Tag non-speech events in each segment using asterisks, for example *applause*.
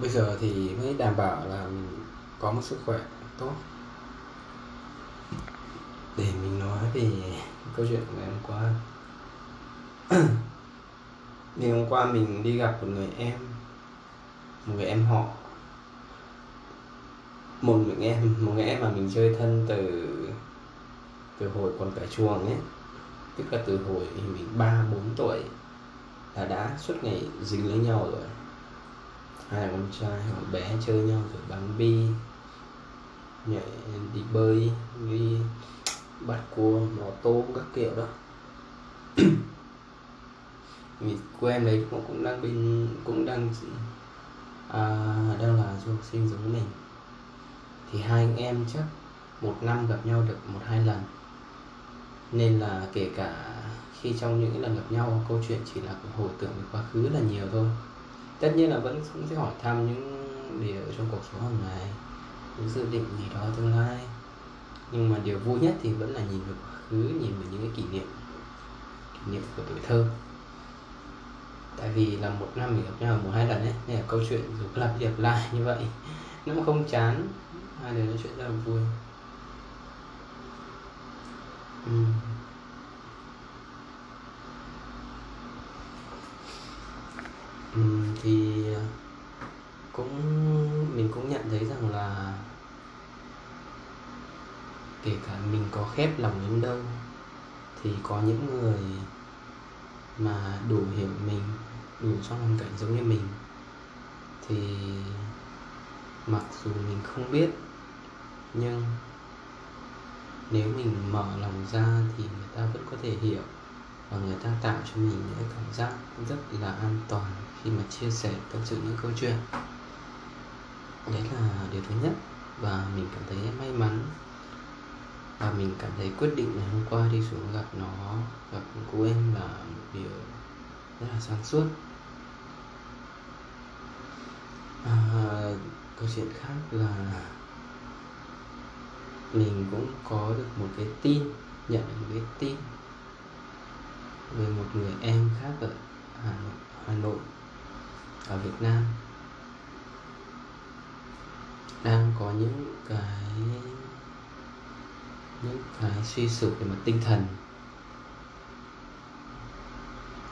bây giờ thì mới đảm bảo là mình có một sức khỏe tốt. Để mình nói về câu chuyện của ngày hôm qua. *clears throat* Ngày hôm qua mình đi gặp một người em, một người em họ. Một người em, một người em mà mình chơi thân từ từ hồi còn cả chuồng ấy. Tức là từ hồi mình ba bốn tuổi là đã suốt ngày dính lấy nhau rồi hai con trai họ bé chơi nhau rồi bắn bi nhảy đi bơi đi bắt cua mò tôm các kiểu đó. *coughs* Vì cô em đấy cũng cũng đang bên cũng đang à, đang là du học sinh giống mình. Thì hai anh em chắc một năm gặp nhau được một hai lần. Nên là kể cả khi trong những lần gặp nhau câu chuyện chỉ là hồi tưởng về quá khứ là nhiều thôi tất nhiên là vẫn cũng sẽ hỏi thăm những điều trong cuộc sống hàng ngày, những dự định gì đó tương lai. Nhưng mà điều vui nhất thì vẫn là nhìn về quá khứ, nhìn về những cái kỷ niệm kỷ niệm của tuổi thơ. Tại vì là một năm mình gặp nhau một hai lần ấy, nên là câu chuyện dù lặp đi lặp lại như vậy *laughs* nó cũng không chán, hai đứa nói chuyện rất là vui. Uhm. Ừ, thì ờ, cũng, mình cũng nhận thấy rằng là kể cả mình có khép lòng đến đâu thì có những người mà đủ hiểu mình, đủ trong hoàn cảnh giống như mình. Thì mặc dù mình không biết, nhưng nếu mình mở lòng ra thì người ta vẫn có thể hiểu và người ta tạo cho mình những cảm giác rất là an toàn khi mà chia sẻ tâm sự những câu chuyện. Đấy là điều thứ nhất và mình cảm thấy may mắn và mình cảm thấy quyết định ngày hôm qua đi xuống gặp nó gặp cô em là một điều rất là sáng suốt. À, câu chuyện khác là mình cũng có được một cái tin nhận được một cái tin về một người em khác ở Hà Nội, Hà Nội ở Việt Nam. Đang có những cái những cái suy sụp về mặt tinh thần.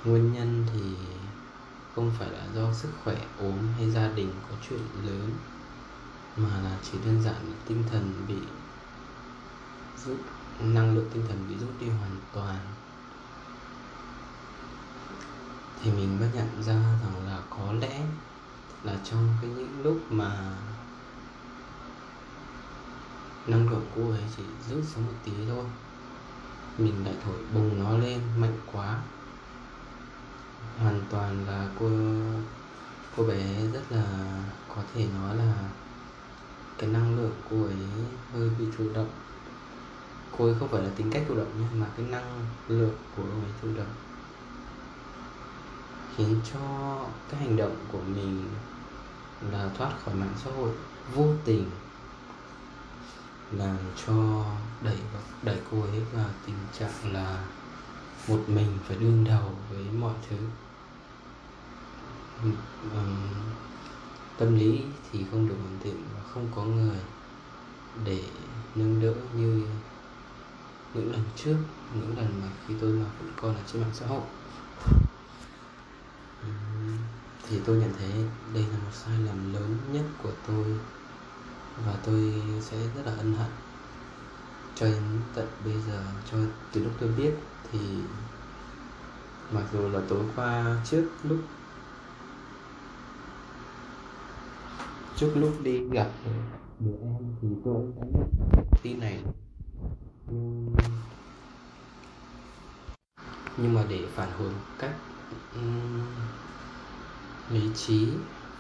Nguyên nhân thì không phải là do sức khỏe ốm hay gia đình có chuyện lớn mà là chỉ đơn giản là tinh thần bị rút năng lượng tinh thần bị rút đi hoàn toàn thì mình mới nhận ra rằng là có lẽ là trong cái những lúc mà năng lượng của ấy chỉ rút xuống một tí thôi, mình lại thổi bùng nó lên mạnh quá. Hoàn toàn là cô cô bé rất là có thể nói là cái năng lượng cô ấy hơi bị thụ động. Cô ấy không phải là tính cách thụ động nhưng mà cái năng lượng của cô ấy thụ động khiến cho cái hành động của mình là thoát khỏi mạng xã hội vô tình, làm cho đẩy đẩy cô ấy vào tình trạng là một mình phải đương đầu với mọi thứ. Tâm lý thì không được ổn định và không có người để nâng đỡ như những lần trước, những lần mà khi tôi mà vẫn còn ở trên mạng xã hội. Thì tôi nhận thấy đây là một sai lầm lớn nhất của tôi và tôi sẽ rất là ân hận. Cho đến tận bây giờ cho từ lúc tôi biết thì mặc dù là tối qua trước lúc trước lúc đi gặp đứa em thì tôi đã nhận tin này. Nhưng nhưng mà để phản hồi một cách um, lý trí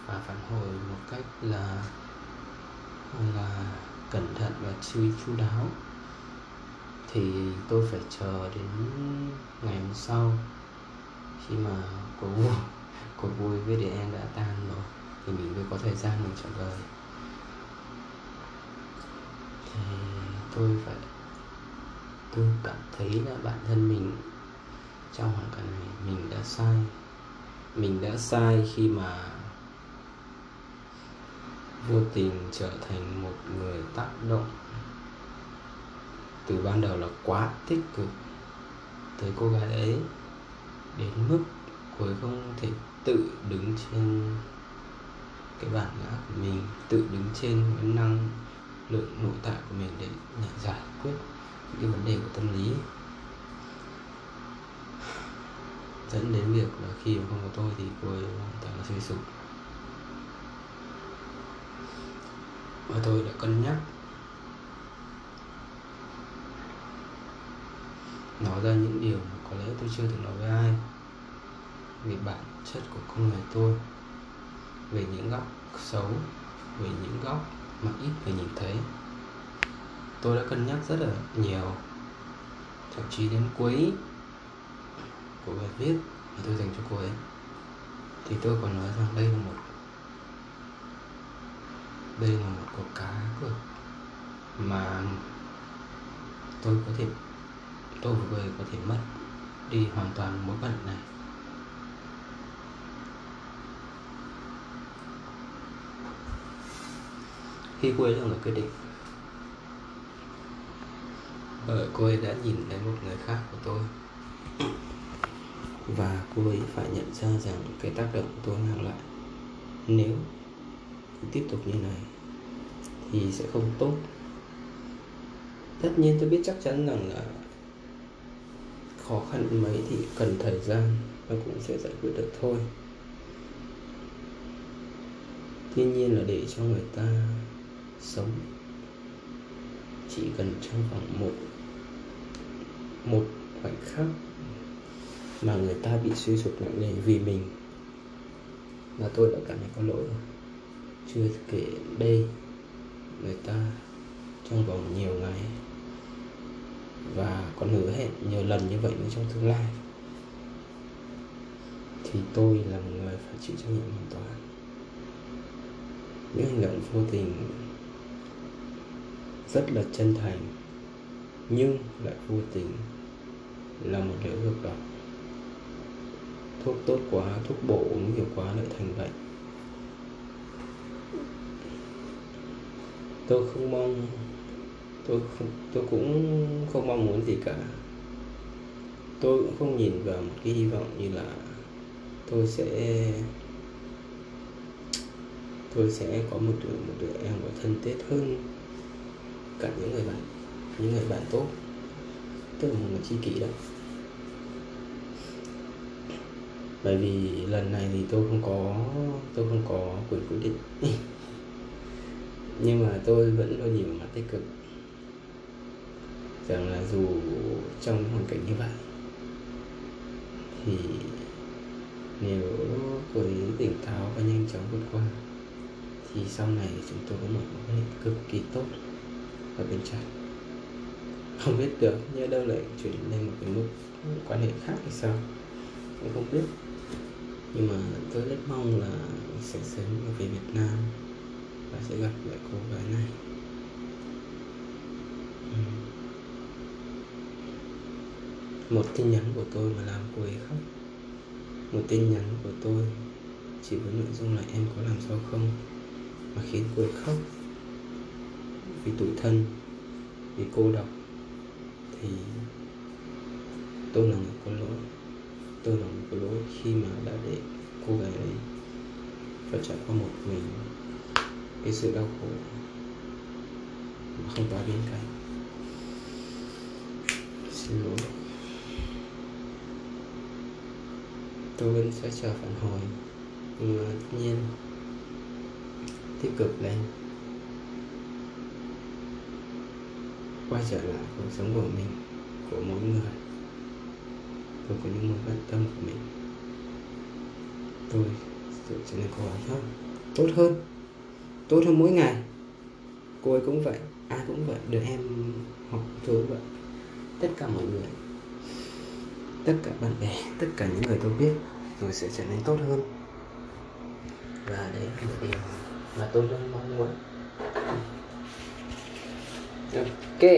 và phản hồi một cách là là cẩn thận và chu chu đáo, thì tôi phải chờ đến ngày hôm sau khi mà cuộc vui cuộc vui với đứa em đã tan rồi, thì mình mới có thời gian mình trả lời. Thì tôi phải, tôi cảm thấy là bản thân mình trong hoàn cảnh này mình đã sai mình đã sai khi mà vô tình trở thành một người tác động. Từ ban đầu là quá tích cực tới cô gái ấy, đến mức cô ấy không thể tự đứng trên cái bản ngã của mình, tự đứng trên cái năng lượng nội tại của mình để giải quyết những cái vấn đề của tâm lý. Dẫn đến việc là khi mà không có tôi thì cô ấy hoàn toàn là suy sụp. Và tôi đã cân nhắc. Nói ra những điều mà có lẽ tôi chưa từng nói với ai. Về bản chất của con người tôi, về những góc xấu, về những góc mà ít người nhìn thấy. Tôi đã cân nhắc rất là nhiều, thậm chí đến cuối của bài viết mà tôi dành cho cô ấy, thì tôi còn nói rằng đây là một, đây là một cuộc cá cược mà tôi có thể, tôi và ấy có thể mất đi hoàn toàn mối quan hệ này. Khi cô ấy đang là quyết định bởi cô ấy đã nhìn thấy một người khác của tôi và cô ấy phải nhận ra rằng cái tác động của tôi mang lại nếu cứ tiếp tục như này thì sẽ không tốt. Tất nhiên tôi biết chắc chắn rằng là khó khăn mấy thì cần thời gian nó cũng sẽ giải quyết được thôi. Tuy nhiên là để cho người ta sống chỉ cần trong vòng một một khoảnh khắc mà người ta bị suy sụp nặng nề vì mình. Là tôi đã cảm thấy có lỗi. Rồi chưa kể đây, người ta trong vòng nhiều ngày và còn hứa hẹn nhiều lần như vậy nữa trong tương lai. Thì tôi là một người phải chịu trách nhiệm hoàn toàn. Những hành động vô tình rất là chân thành, nhưng lại vô tình là một điều ngược đọc thuốc tốt quá thuốc bổ uống nhiều quá lại thành bệnh. Tôi không mong tôi không, tôi cũng không mong muốn gì cả. Tôi cũng không nhìn vào một cái hy vọng như là tôi sẽ tôi sẽ có một đứa một đứa em có thân thiết hơn cả những người bạn những người bạn tốt. Tức là một người tri kỷ đó bởi vì lần này thì tôi không có, tôi không có quyền quyết định. *laughs* Nhưng mà tôi vẫn luôn nhìn mặt tích cực. Rằng là dù trong hoàn cảnh như vậy, thì nếu cô ấy tỉnh táo và nhanh chóng vượt qua, thì sau này chúng tôi có một mối quan hệ cực kỳ tốt ở bên trái. Không biết được nhớ đâu lại chuyển lên một cái mức quan hệ khác hay sao, cũng không biết nhưng mà tôi rất mong là sẽ sớm về Việt Nam và sẽ gặp lại cô gái này. Ừ. Một tin nhắn của tôi mà làm cô ấy khóc. Một tin nhắn của tôi chỉ với nội dung là em có làm sao không mà khiến cô ấy khóc. Vì tủi thân, vì cô độc, thì tôi là người có lỗi tôi là một cái lỗi khi mà đã để cô gái ấy phải trải qua một mình cái sự đau khổ mà không có bên cạnh. Xin lỗi. Tôi vẫn sẽ chờ phản hồi, nhưng mà tất nhiên tích cực lên. Quay trở lại cuộc sống của mình, của mỗi người và có những mối quan tâm của mình. Tôi tự trở nên cố gắng hơn, tốt hơn tốt hơn mỗi ngày. Cô ấy cũng vậy, ai cũng vậy đứa em học tôi cũng vậy. Tất cả mọi người, tất cả bạn bè, tất cả những người tôi biết rồi sẽ trở nên tốt hơn. Và đấy là một điều mà tôi luôn mong muốn. Ok.